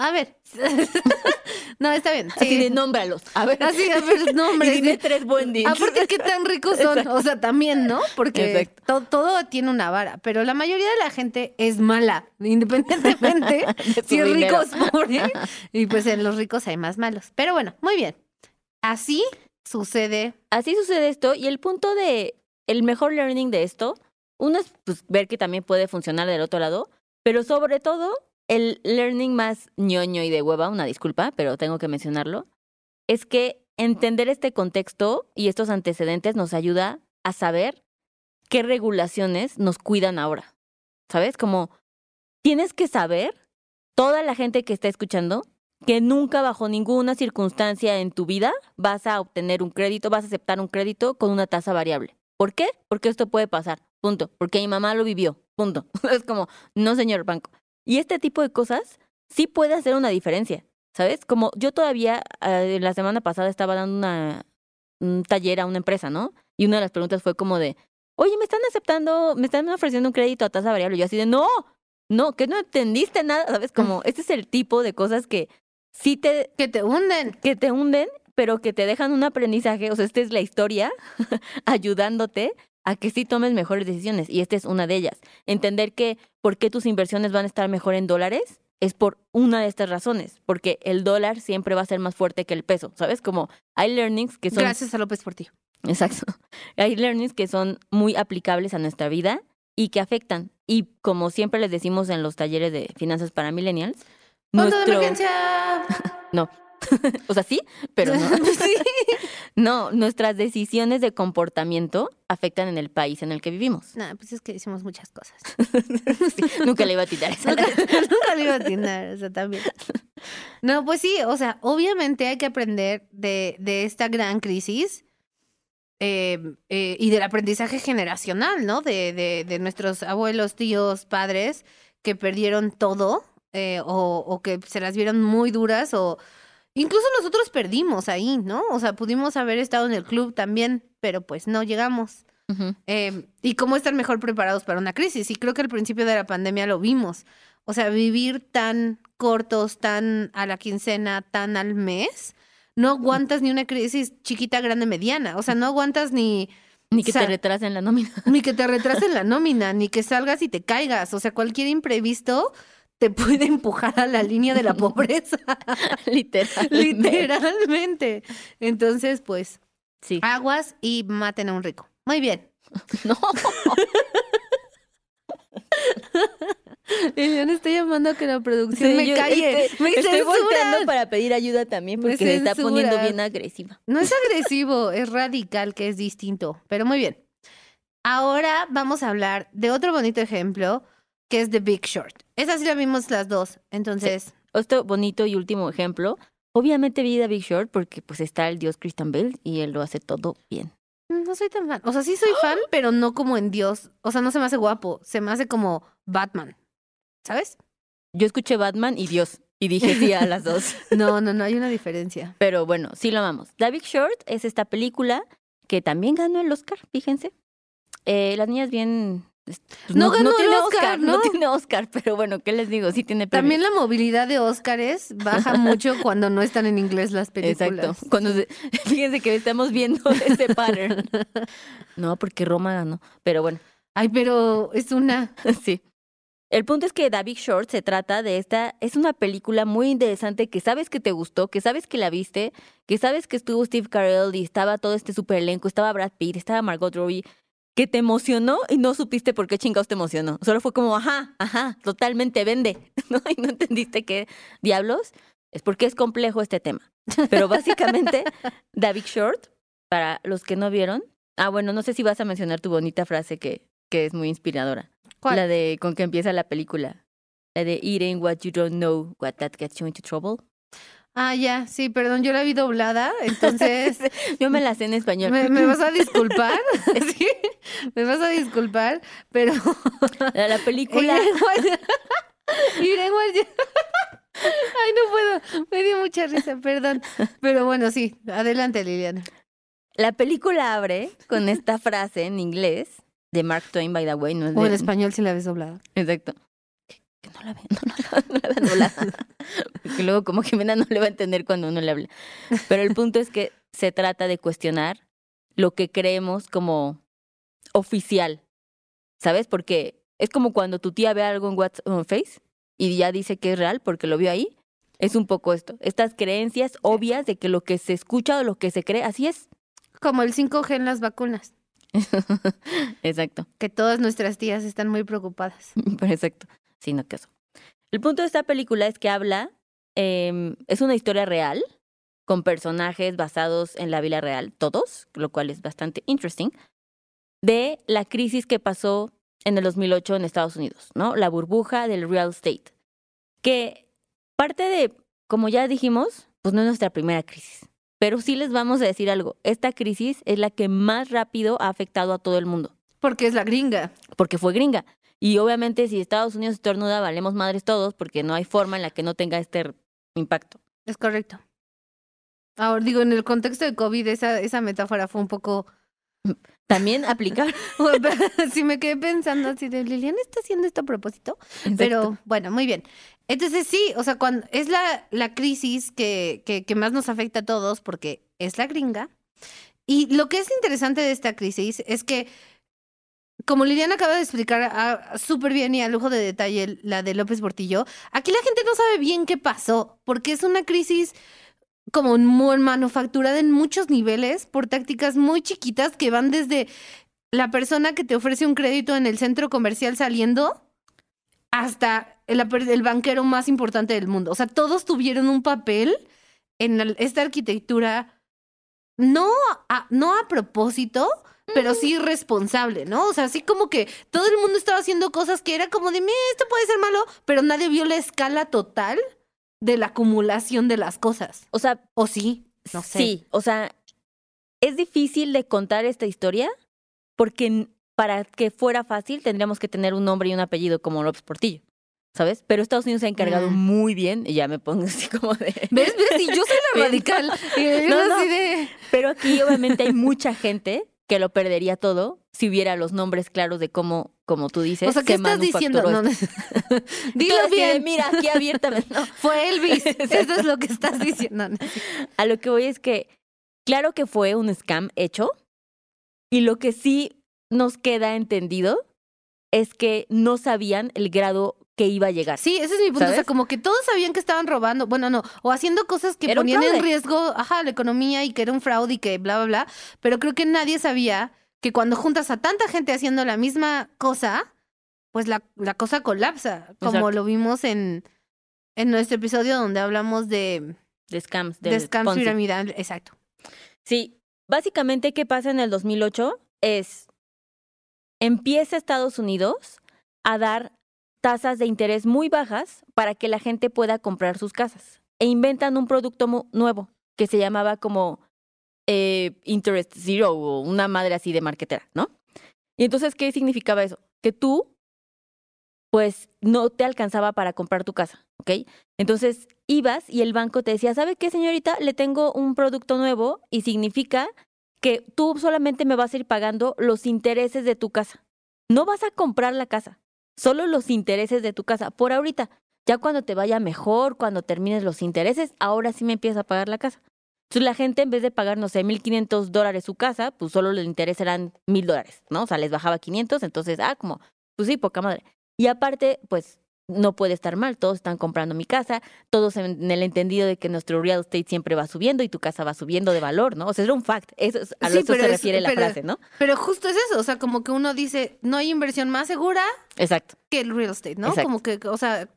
a ver. no, está bien. Así sí. de nómbralos. A ver. Así, a ver, no, hombre. y dime tres buen días. Aparte, ¿qué tan ricos son? O sea, también, ¿no? Porque to- todo tiene una vara, pero la mayoría de la gente es mala, independientemente De si es rico o pobre. Y pues en los ricos hay más malos. Pero bueno, muy bien. Así sucede. Así sucede esto y el punto de el mejor learning de esto, uno es pues, ver que también puede funcionar del otro lado, pero sobre todo el learning más ñoño y de hueva, una disculpa, pero tengo que mencionarlo, es que entender este contexto y estos antecedentes nos ayuda a saber qué regulaciones nos cuidan ahora. ¿Sabes? Como tienes que saber, toda la gente que está escuchando, que nunca bajo ninguna circunstancia en tu vida vas a obtener un crédito, vas a aceptar un crédito con una tasa variable. ¿Por qué? Porque esto puede pasar. Punto. Porque mi mamá lo vivió. Punto. Es como, no, señor banco. Y este tipo de cosas sí puede hacer una diferencia. ¿Sabes? Como yo todavía eh, la semana pasada estaba dando una, un taller a una empresa, ¿no? Y una de las preguntas fue como de, oye, me están aceptando, me están ofreciendo un crédito a tasa variable. Y yo así de, no, no, que no entendiste nada, ¿sabes? Como, este es el tipo de cosas que sí te, Que te hunden. que te hunden, pero que te dejan un aprendizaje. O sea, esta es la historia ayudándote a que sí tomes mejores decisiones. Y esta es una de ellas. Entender que por qué tus inversiones van a estar mejor en dólares es por una de estas razones. Porque el dólar siempre va a ser más fuerte que el peso. ¿Sabes? Como hay learnings que son Gracias a López por ti. Exacto. Hay learnings que son muy aplicables a nuestra vida y que afectan. Y como siempre les decimos en los talleres de finanzas para millennials, Fondo de nuestro, emergencia. o sea, sí, pero no. sí. No, nuestras decisiones de comportamiento afectan en el país en el que vivimos. No, pues es que hicimos muchas cosas. Sí, nunca le iba a tirar esa. Nunca, nunca le iba a atinar, o sea, también. No, pues sí, o sea, obviamente hay que aprender de, de esta gran crisis eh, eh, y del aprendizaje generacional, ¿no? De, de, de nuestros abuelos, tíos, padres que perdieron todo eh, o, o que se las vieron muy duras o incluso nosotros perdimos ahí, ¿no? O sea, pudimos haber estado en el club también, pero pues no llegamos. Eh, y cómo estar mejor preparados para una crisis. Y creo que al principio de la pandemia lo vimos. O sea, vivir tan cortos, tan a la quincena, tan al mes, no aguantas ni una crisis chiquita, grande, mediana. O sea, no aguantas ni, Ni que te retrasen la nómina. ni que te retrasen la nómina, ni que salgas y te caigas. O sea, cualquier imprevisto te puede empujar a la línea de la pobreza. Literal. Literalmente. Entonces, pues, Sí. aguas y maten a un rico. Muy bien. No. Está llamando a que la producción Sí, me calle. estoy- me Estoy volteando para pedir ayuda también Me porque se está poniendo bien agresiva. No es agresivo, es radical, que es distinto. Pero muy bien. Ahora vamos a hablar de otro bonito ejemplo, que es The Big Short. Esa sí la vimos las dos. Entonces, Otro bonito y último ejemplo. Obviamente vi The Big Short porque pues está el dios Christian Bale y él lo hace todo bien. no soy tan fan. O sea, sí soy fan, pero no como en Dios. O sea, no se me hace guapo. Se me hace como Batman. ¿Sabes? Yo escuché Batman y Dios y dije sí a las dos. No, no, no, hay una diferencia. Pero bueno, sí lo amamos. The Big Short es esta película que también ganó el Oscar, fíjense. Eh, las niñas bien... pues, No ganó tiene Oscar, no ¿no? tiene Oscar, pero bueno, ¿qué les digo? Sí tiene premio. También la movilidad de Óscares baja mucho cuando no están en inglés las películas. Exacto. Cuando se- fíjense que estamos viendo ese pattern. No, porque Roma ganó. Pero bueno, Ay, pero es una. sí. El punto es que David Short se trata de esta, es una película muy interesante que sabes que te gustó, que sabes que la viste, que sabes que estuvo Steve Carell y estaba todo este super elenco, estaba Brad Pitt, estaba Margot Robbie, que te emocionó y no supiste por qué chingados te emocionó. Solo fue como, ajá, ajá, totalmente vende, ¿no? Y no entendiste qué diablos. Es porque es complejo este tema. Pero básicamente, David Short, para los que no vieron, ah, bueno, no sé si vas a mencionar tu bonita frase que, que es muy inspiradora. ¿Cuál? La de con que empieza la película. La de eating what you don't know, what that gets you into trouble. Ah, ya, sí, perdón, yo la vi doblada, entonces Yo me la sé en español. me, me vas a disculpar, sí, me vas a disculpar, pero La, la película. Ay, no puedo, me dio mucha risa, perdón. Pero bueno, sí, adelante, Liliana. La película abre con esta frase en inglés de Mark Twain, by the way. No es O en español si la ves doblada. Exacto. Que, que no la vean, no, la- no la vean doblada. Porque luego como Jimena no le va a entender cuando uno le habla. Pero el punto es que se trata de cuestionar lo que creemos como oficial. ¿Sabes? Porque es como cuando tu tía ve algo en WhatsApp o en Face y ya dice que es real porque lo vio ahí. Es un poco esto. Estas creencias obvias de que lo que se escucha o lo que se cree, así es. Como el 5G en las vacunas, Exacto. que todas nuestras tías están muy preocupadas. Exacto, sí, no caso. El punto de esta película es que habla, em, es una historia real, con personajes basados en la vida real, todos, lo cual es bastante interesting, de la crisis que pasó en el 2008 en Estados Unidos, ¿no? La burbuja del real estate. Que parte de, como ya dijimos, pues no es nuestra primera crisis. Pero sí les vamos a decir algo, esta crisis es la que más rápido ha afectado a todo el mundo Porque es la gringa. porque fue gringa. Y obviamente si Estados Unidos estornuda, valemos madres todos porque no hay forma en la que no tenga este impacto. Es correcto. Ahora digo, en el contexto de COVID, esa, esa metáfora fue un poco. También aplicar. sí me quedé pensando así de Liliana está haciendo esto a propósito. Pero bueno, muy bien. Entonces sí, o sea, cuando es la, la crisis que, que, que más nos afecta a todos porque es la gringa. Y lo que es interesante de esta crisis es que, como Liliana acaba de explicar ah, súper bien y a lujo de detalle la de López Portillo, aquí la gente no sabe bien qué pasó, porque es una crisis como manufacturada en muchos niveles por tácticas muy chiquitas que van desde la persona que te ofrece un crédito en el centro comercial saliendo hasta el, banquero más importante del mundo. O sea, todos tuvieron un papel en la- esta arquitectura, no a, no a propósito, pero sí responsable, ¿no? O sea, así como que todo el mundo estaba haciendo cosas que era como de, "Meh, esto puede ser malo, pero nadie vio la escala total de la acumulación de las cosas. O sea, ¿O sí? No sé. sí, o sea, es difícil de contar esta historia porque para que fuera fácil tendríamos que tener un nombre y un apellido como López Portillo, ¿sabes? Pero Estados Unidos se ha encargado Mm. muy bien, y ya me pongo así como de... ¿Ves? ¿Ves? Y yo soy la radical. Y yo No, no. así de... Pero aquí obviamente hay mucha gente que lo perdería todo si hubiera los nombres claros de cómo, como tú dices, O sea, ¿qué se estás diciendo? No, no. Dilo bien. Mira, aquí abiertamente. No, Fue Elvis. Eso es lo que estás diciendo. A lo que voy es que, claro que fue un scam hecho, y lo que sí nos queda entendido es que no sabían el grado que iba a llegar. Sí, ese es mi punto. O sea, como que todos sabían que estaban robando, bueno, no, o haciendo cosas que Era ponían en riesgo, ajá, la economía y que era un fraude y que bla, bla, bla. Pero creo que nadie sabía que cuando juntas a tanta gente haciendo la misma cosa, pues la, la cosa colapsa, como Exacto. lo vimos en, en nuestro episodio donde hablamos de, De scams. de del scams piramidal. Exacto. Sí, básicamente, ¿qué pasa en el 2008? Es, empieza Estados Unidos a dar tasas de interés muy bajas para que la gente pueda comprar sus casas. E inventan un producto nuevo que se llamaba como eh, Interest Zero o una madre así de marquetera, ¿no? Y entonces, ¿qué significaba eso? Que tú, pues, no te alcanzaba para comprar tu casa, ¿ok? Entonces, ibas y el banco te decía, ¿sabe qué, señorita? Le tengo un producto nuevo y significa que tú solamente me vas a ir pagando los intereses de tu casa. No vas a comprar la casa, solo los intereses de tu casa. Por ahorita, ya cuando te vaya mejor, cuando termines los intereses, ahora sí me empiezas a pagar la casa. Entonces la gente en vez de pagar, no sé, 1.500 dólares su casa, pues solo el interés eran 1.000 dólares, ¿no? O sea, les bajaba 500, entonces, ah, como, pues sí, poca madre. Y aparte, pues no puede estar mal, todos están comprando mi casa, todos en el entendido de que nuestro real estate siempre va subiendo y tu casa va subiendo de valor, ¿no? O sea, es un fact, eso es, a Sí, eso pero se es- refiere la pero- frase, ¿no? Pero justo es eso, o sea, como que uno dice, no hay inversión más segura Exacto, que el real estate, ¿no? Exacto. Como que, o sea,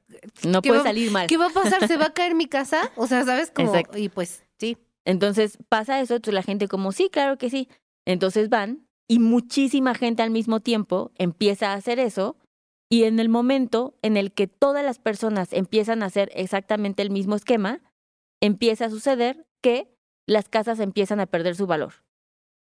no ¿Qué puede va- salir mal. ¿qué va a pasar? ¿Se va a caer mi casa? O sea, ¿sabes? Como, Exacto. y pues, sí. Entonces pasa eso, entonces la gente como, sí, claro que sí. Entonces van y muchísima gente al mismo tiempo empieza a hacer eso y en el momento en el que todas las personas empiezan a hacer exactamente el mismo esquema, empieza a suceder que las casas empiezan a perder su valor.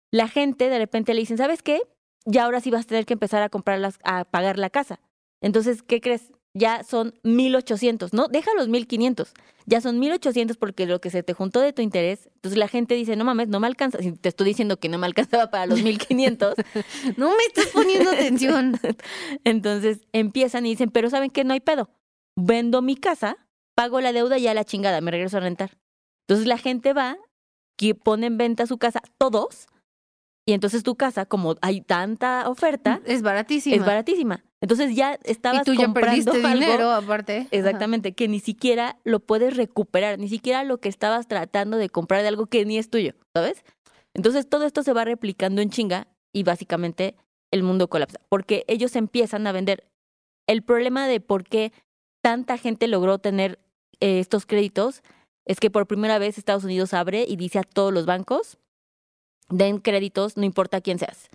La gente de repente le dicen, ¿sabes qué? Ya ahora sí vas a tener que empezar a comprarlas, a pagar la casa. Entonces, ¿qué crees? Ya son 1800, ¿no? Deja los 1500 ya son 1800 porque lo que se te juntó de tu interés. Entonces la gente dice, no mames, no me alcanza. Si te estoy diciendo que no me alcanzaba para los 1500, No me estás poniendo atención. entonces empiezan y dicen, pero ¿saben qué? No hay pedo. Vendo mi casa, pago la deuda y ya la chingada, me regreso a rentar. Entonces la gente va, que pone en venta su casa, todos, y entonces tu casa, como hay tanta oferta, Es baratísima. es baratísima. Entonces ya estabas y tú ya comprando perdiste algo- dinero, aparte. Ajá. Exactamente, que ni siquiera lo puedes recuperar, ni siquiera lo que estabas tratando de comprar de algo que ni es tuyo, ¿sabes? Entonces todo esto se va replicando en chinga y básicamente el mundo colapsa, porque ellos empiezan a vender. El problema de por qué tanta gente logró tener eh, estos créditos es que por primera vez Estados Unidos abre y dice a todos los bancos, den créditos, no importa quién seas.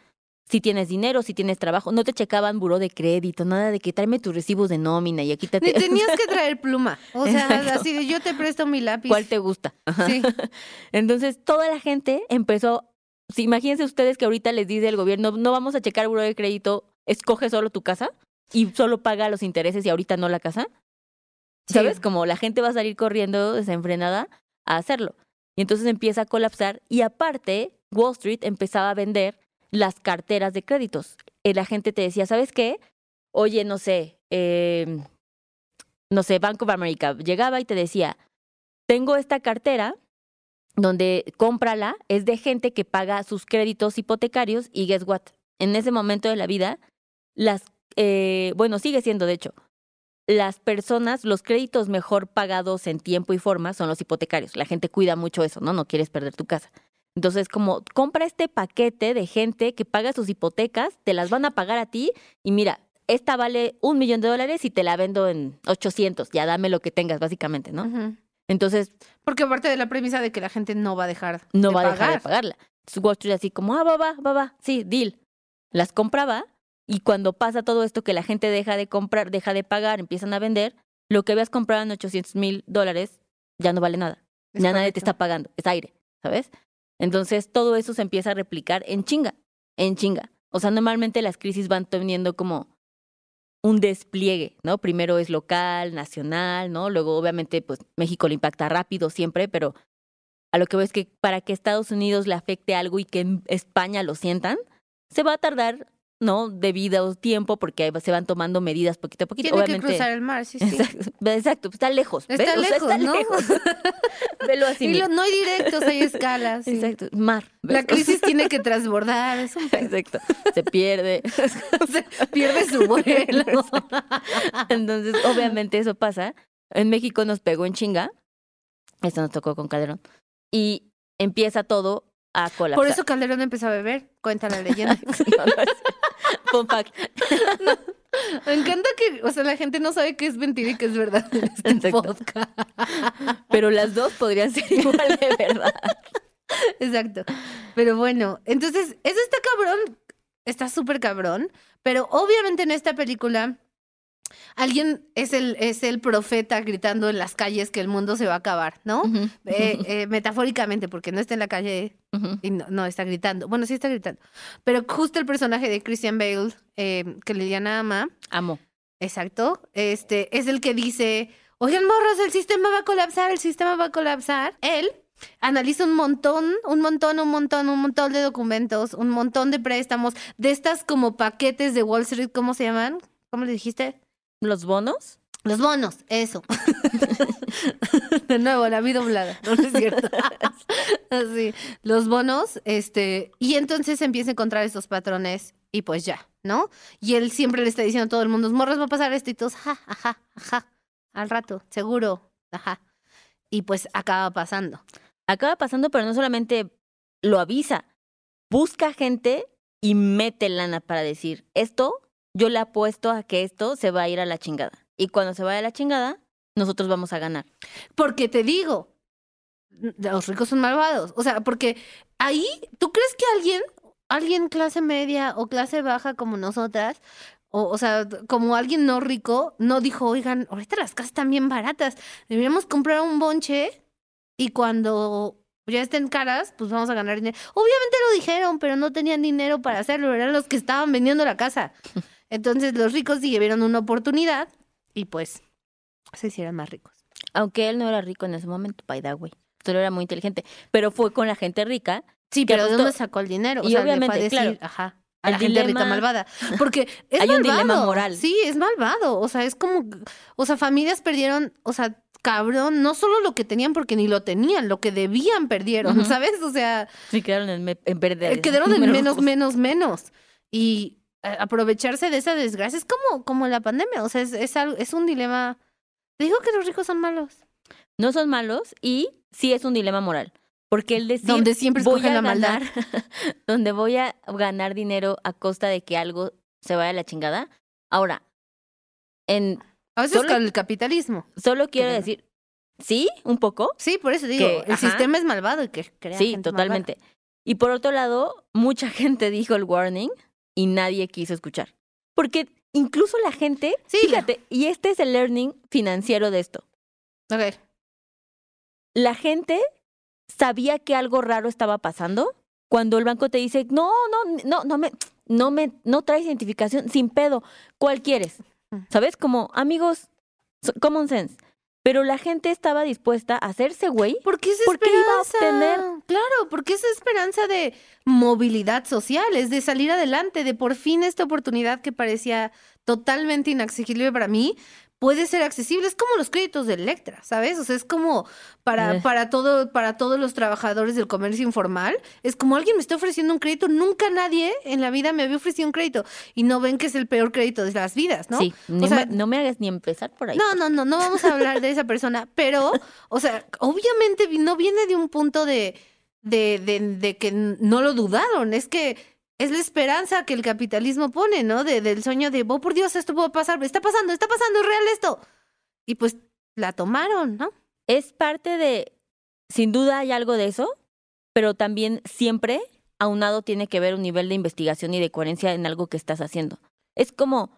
Si tienes dinero, si tienes trabajo, no te checaban buró de crédito, nada de que tráeme tus recibos de nómina y aquí te... Ni tenías que traer pluma. O sea, Exacto. así de yo te presto mi lápiz. ¿Cuál te gusta? Sí. Entonces, toda la gente empezó. Sí, imagínense ustedes que ahorita les dice el gobierno, no vamos a checar buró de crédito, escoge solo tu casa y solo paga los intereses y ahorita no la casa. Sí. ¿Sabes? Como la gente va a salir corriendo desenfrenada a hacerlo. Y entonces empieza a colapsar y aparte, Wall Street empezaba a vender las carteras de créditos. Y la gente te decía, ¿sabes qué? Oye, no sé, eh, no sé, Bank of America llegaba y te decía, tengo esta cartera donde cómprala, es de gente que paga sus créditos hipotecarios y guess what? En ese momento de la vida, las, eh, bueno, sigue siendo de hecho, las personas, los créditos mejor pagados en tiempo y forma son los hipotecarios. La gente cuida mucho eso, ¿no? No quieres perder tu casa. Entonces, como compra este paquete de gente que paga sus hipotecas, te las van a pagar a ti y mira, esta vale un millón de dólares y te la vendo en 800, ya dame lo que tengas, básicamente, ¿no? Entonces, Porque aparte de la premisa de que la gente no va a dejar no de va a dejar de pagarla. Entonces Wall Street así como, ah, va, va, va, va, sí, deal. Las compraba y cuando pasa todo esto que la gente deja de comprar, deja de pagar, empiezan a vender, lo que habías comprado en 800 mil dólares ya no vale nada. Ya nadie te está pagando, es aire, ¿sabes? Entonces todo eso se empieza a replicar en chinga, en chinga. O sea, normalmente las crisis van teniendo como un despliegue, ¿no? Primero es local, nacional, ¿no? Luego, obviamente, pues México le impacta rápido siempre, pero a lo que veo es que para que Estados Unidos le afecte algo y que en España lo sientan, se va a tardar, ¿no? Debido tiempo, porque se van tomando medidas poquito a poquito. Tiene obviamente. que cruzar el mar, sí, sí. Exacto, exacto, está lejos. Está O sea, lejos, ¿no? lejos. Velo así. Y lo- no hay directos, hay escalas. sí. Exacto, mar. La crisis tiene que transbordar. Exacto, se pierde. o pierde su vuelo. Entonces, obviamente eso pasa. En México nos pegó en chinga. Esto nos tocó con Calderón. Y empieza todo a colapsar. Por eso Calderón empezó a beber. Cuenta la leyenda. No, no. Me encanta que, o sea, la gente no sabe qué es mentira y qué es verdad en este Exacto. podcast. Pero las dos podrían ser igual de verdad. Exacto. Pero bueno, entonces, eso está cabrón. Está súper cabrón. Pero obviamente en esta película, alguien es el, es el profeta gritando en las calles que el mundo se va a acabar, ¿no? Eh, eh, metafóricamente, porque no está en la calle y no, no está gritando. Bueno, sí está gritando. Pero justo el personaje de Christian Bale, eh, que Liliana ama, Amo. exacto, este, es el que dice, oigan, morros, el sistema va a colapsar, el sistema va a colapsar. Él analiza un montón, un montón, un montón, un montón de documentos, un montón de préstamos, de estas como paquetes de Wall Street, ¿cómo se llaman? ¿Cómo le dijiste? ¿Los bonos? Los bonos, eso. De nuevo, la vi doblada, no, es cierto. Así, los bonos, este, y entonces empieza a encontrar esos patrones y pues ya, ¿no? Y él siempre le está diciendo a todo el mundo, morros, va a pasar esto y todos, ajá, ajá, ajá, al rato, seguro, ajá. Y pues acaba pasando. Acaba pasando, pero no solamente lo avisa, busca gente y mete lana para decir, esto, yo le apuesto a que esto se va a ir a la chingada. Y cuando se vaya a la chingada, nosotros vamos a ganar. Porque te digo, los ricos son malvados. O sea, porque ahí, ¿tú crees que alguien, alguien clase media o clase baja como nosotras, o, o sea, como alguien no rico, no dijo, oigan, ahorita las casas están bien baratas, deberíamos comprar un bonche y cuando ya estén caras, pues vamos a ganar dinero. Obviamente lo dijeron, pero no tenían dinero para hacerlo, eran los que estaban vendiendo la casa. Entonces los ricos sí vieron una oportunidad y pues se hicieron más ricos. Aunque él no era rico en ese momento, the way. Solo era muy inteligente. Pero fue con la gente rica. Sí, pero ¿de dónde sacó el dinero? O Y sea, le fue a obviamente, decir, claro, ajá, a la gente rica dilema- malvada. Porque es Hay un dilema malvado. moral. Sí, es malvado. O sea, es como, o sea, familias perdieron, o sea, cabrón, no solo lo que tenían porque ni lo tenían, lo que debían perdieron, Ujú. ¿sabes? O sea, Sí, quedaron en, en verde. eh, quedaron en menos, menos, menos. Y aprovecharse de esa desgracia es como, como la pandemia. O sea, es, es, algo- es un dilema. Te digo que los ricos son malos. No son malos y sí es un dilema moral. Porque el decir. Donde siempre voy a la maldad. ganar- donde voy a ganar dinero a costa de que algo se vaya a la chingada. Ahora, en A veces Solo- con el capitalismo. solo quiero Claro. decir, sí, un poco, Sí, por eso digo, Que, el ajá. sistema es malvado y que crea sí, gente malvada. totalmente. Y por otro lado, mucha gente dijo el warning y nadie quiso escuchar. Porque incluso la gente, Sí, fíjate, y este es el learning financiero de esto. Ok. La gente sabía que algo raro estaba pasando cuando el banco te dice, no, no, no, no me, no me, no traes identificación, sin pedo, ¿cuál quieres? Mm. ¿Sabes? Como amigos, common sense. Pero la gente estaba dispuesta a hacerse güey. Porque es Porque iba a esperanza. obtener- Claro, porque es esperanza de movilidad social, es de salir adelante, de por fin esta oportunidad que parecía totalmente inaccesible para mí puede ser accesible. Es como los créditos de Electra, ¿sabes? O sea, es como para, Eh. para todo, para todos los trabajadores del comercio informal. Es como alguien me está ofreciendo un crédito. Nunca nadie en la vida me había ofrecido un crédito. Y no ven que es el peor crédito de las vidas, ¿no? Sí, O ni sea, me- no me hagas ni empezar por ahí. No, no, no, no vamos a hablar de esa persona, pero, o sea, obviamente vi- no viene de un punto de, de, de, de que no lo dudaron, es que es la esperanza que el capitalismo pone, ¿no? De, del sueño de, oh, por Dios, esto puede pasar, está pasando, está pasando, es real esto. Y pues la tomaron, ¿no? Es parte de, sin duda hay algo de eso, pero también siempre aunado tiene que ver un nivel de investigación y de coherencia en algo que estás haciendo. Es como,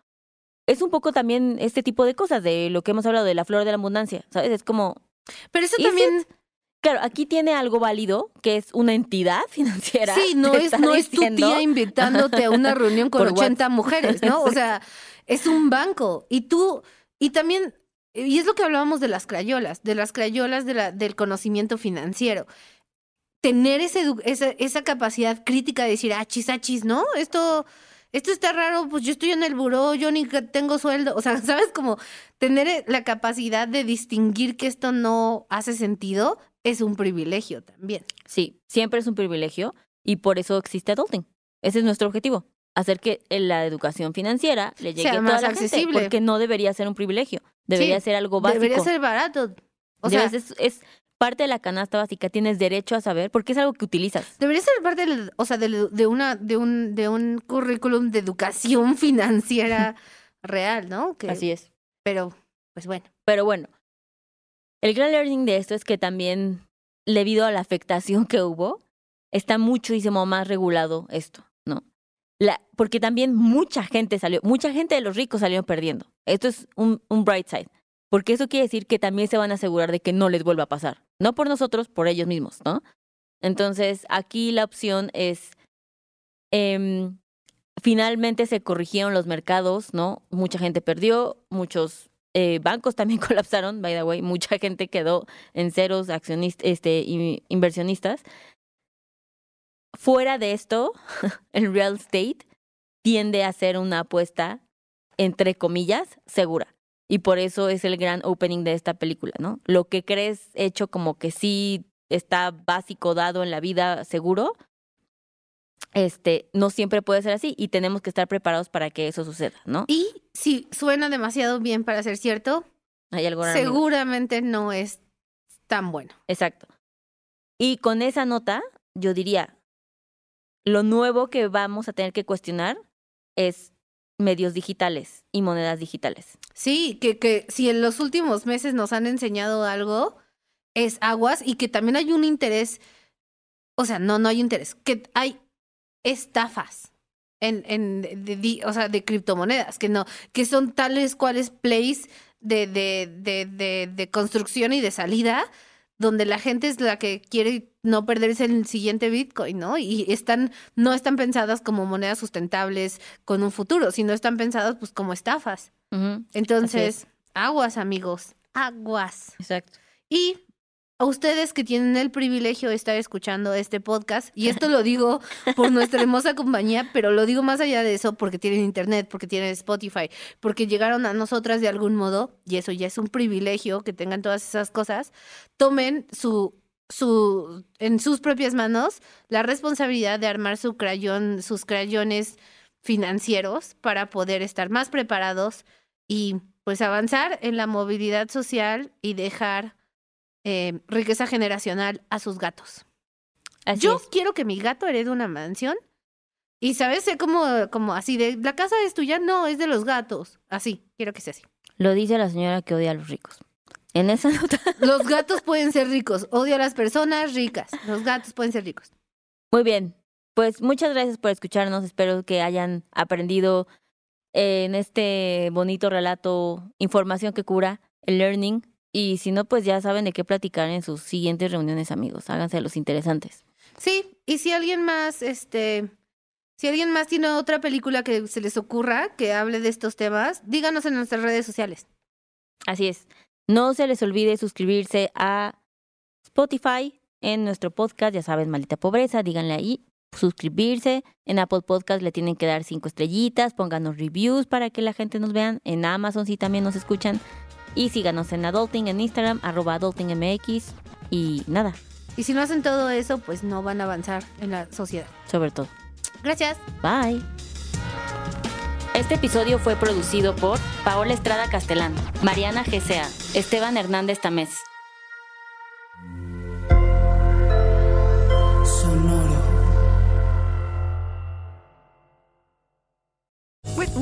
es un poco también este tipo de cosas de lo que hemos hablado de la flor de la abundancia, ¿sabes? Es como, Pero eso ¿Is también, claro, aquí tiene algo válido, que es una entidad financiera. sí, no es, no es tu tía invitándote a una reunión con Por 80 mujeres, ¿no? O sea, es un banco. Y tú, y también, y es lo que hablábamos de las crayolas, de las crayolas de la, del conocimiento financiero. Tener ese, esa, esa capacidad crítica de decir, ah, chis, ah, ¿no? Esto, esto está raro, pues yo estoy en el buró, yo ni tengo sueldo. O sea, ¿sabes? Como tener eh, la capacidad de distinguir que esto no hace sentido es un privilegio también. Sí, siempre es un privilegio y por eso existe adulting. Ese es nuestro objetivo, hacer que la educación financiera le llegue Sea a toda más la gente, accesible. porque no debería ser un privilegio, debería Sí, ser algo básico. Debería ser barato. O sea, es, es parte de la canasta básica, tienes derecho a saber porque es algo que utilizas. Debería ser parte del- o sea, del- de, una, de, un, de un currículum de educación financiera real, ¿no? Que, Así es. Pero, pues bueno. Pero bueno, el gran learning de esto es que también, debido a la afectación que hubo, está muchísimo más regulado esto, ¿no? Porque también mucha gente salió, mucha gente de los ricos salieron perdiendo. Esto es un, un bright side. Porque eso quiere decir que también se van a asegurar de que no les vuelva a pasar. No por nosotros, por ellos mismos, ¿no? Entonces, aquí la opción es, em, finalmente se corrigieron los mercados, ¿no? Mucha gente perdió, muchos eh, bancos también colapsaron, by the way, mucha gente quedó en ceros, accionistas, este, in- inversionistas. Fuera de esto, el real estate tiende a ser una apuesta, entre comillas, segura. Y por eso es el gran opening de esta película, ¿no? Lo que crees hecho como que sí está básico dado en la vida seguro, este, no siempre puede ser así y tenemos que estar preparados para que eso suceda, ¿no? Y si suena demasiado bien para ser cierto, Hay seguramente no es tan bueno. Exacto. Y con esa nota, yo diría, lo nuevo que vamos a tener que cuestionar es medios digitales y monedas digitales. Sí, que, que si en los últimos meses nos han enseñado algo, es aguas y que también hay un interés, o sea, no, no hay interés, que hay estafas en, en de, o sea, de criptomonedas, que no, que son tales cuales plays de, de, de, de, de construcción y de salida, donde la gente es la que quiere no perderse el siguiente Bitcoin, ¿no? Y están, no están pensadas como monedas sustentables con un futuro, sino están pensadas pues como estafas. Entonces, aguas, amigos, aguas. Exacto. Y a ustedes que tienen el privilegio de estar escuchando este podcast, y esto lo digo por nuestra hermosa compañía, pero lo digo más allá de eso porque tienen internet, porque tienen Spotify, porque llegaron a nosotras de algún modo, y eso ya es un privilegio que tengan todas esas cosas, tomen su su en sus propias manos la responsabilidad de armar su crayón, sus crayones financieros para poder estar más preparados y pues avanzar en la movilidad social y dejar eh, riqueza generacional a sus gatos. Así Yo es. quiero que mi gato herede una mansión y, ¿sabes? Como, como así de, la casa es tuya, no, es de los gatos. Así, quiero que sea así. Lo dice la señora que odia a los ricos. En esa nota. Los gatos pueden ser ricos, odio a las personas ricas, los gatos pueden ser ricos. Muy bien. Pues muchas gracias por escucharnos. Espero que hayan aprendido en este bonito relato información que cura el learning. Y si no, pues ya saben de qué platicar en sus siguientes reuniones, amigos. Háganse los interesantes. Sí, y si alguien más, este, si alguien más tiene otra película que se les ocurra que hable de estos temas, díganos en nuestras redes sociales. Así es. No se les olvide suscribirse a Spotify en nuestro podcast. Ya saben, maldita pobreza. Díganle ahí. Suscribirse. En Apple Podcast le tienen que dar cinco estrellitas. Pónganos reviews para que la gente nos vean. En Amazon sí también nos escuchan. Y síganos en Adulting en Instagram, arroba AdultingMX. Y nada, Y si no hacen todo eso, pues no van a avanzar en la sociedad. sobre todo. Gracias. Bye. Este episodio fue producido por Paola Estrada Castelán, Mariana GCA, Esteban Hernández Tamés.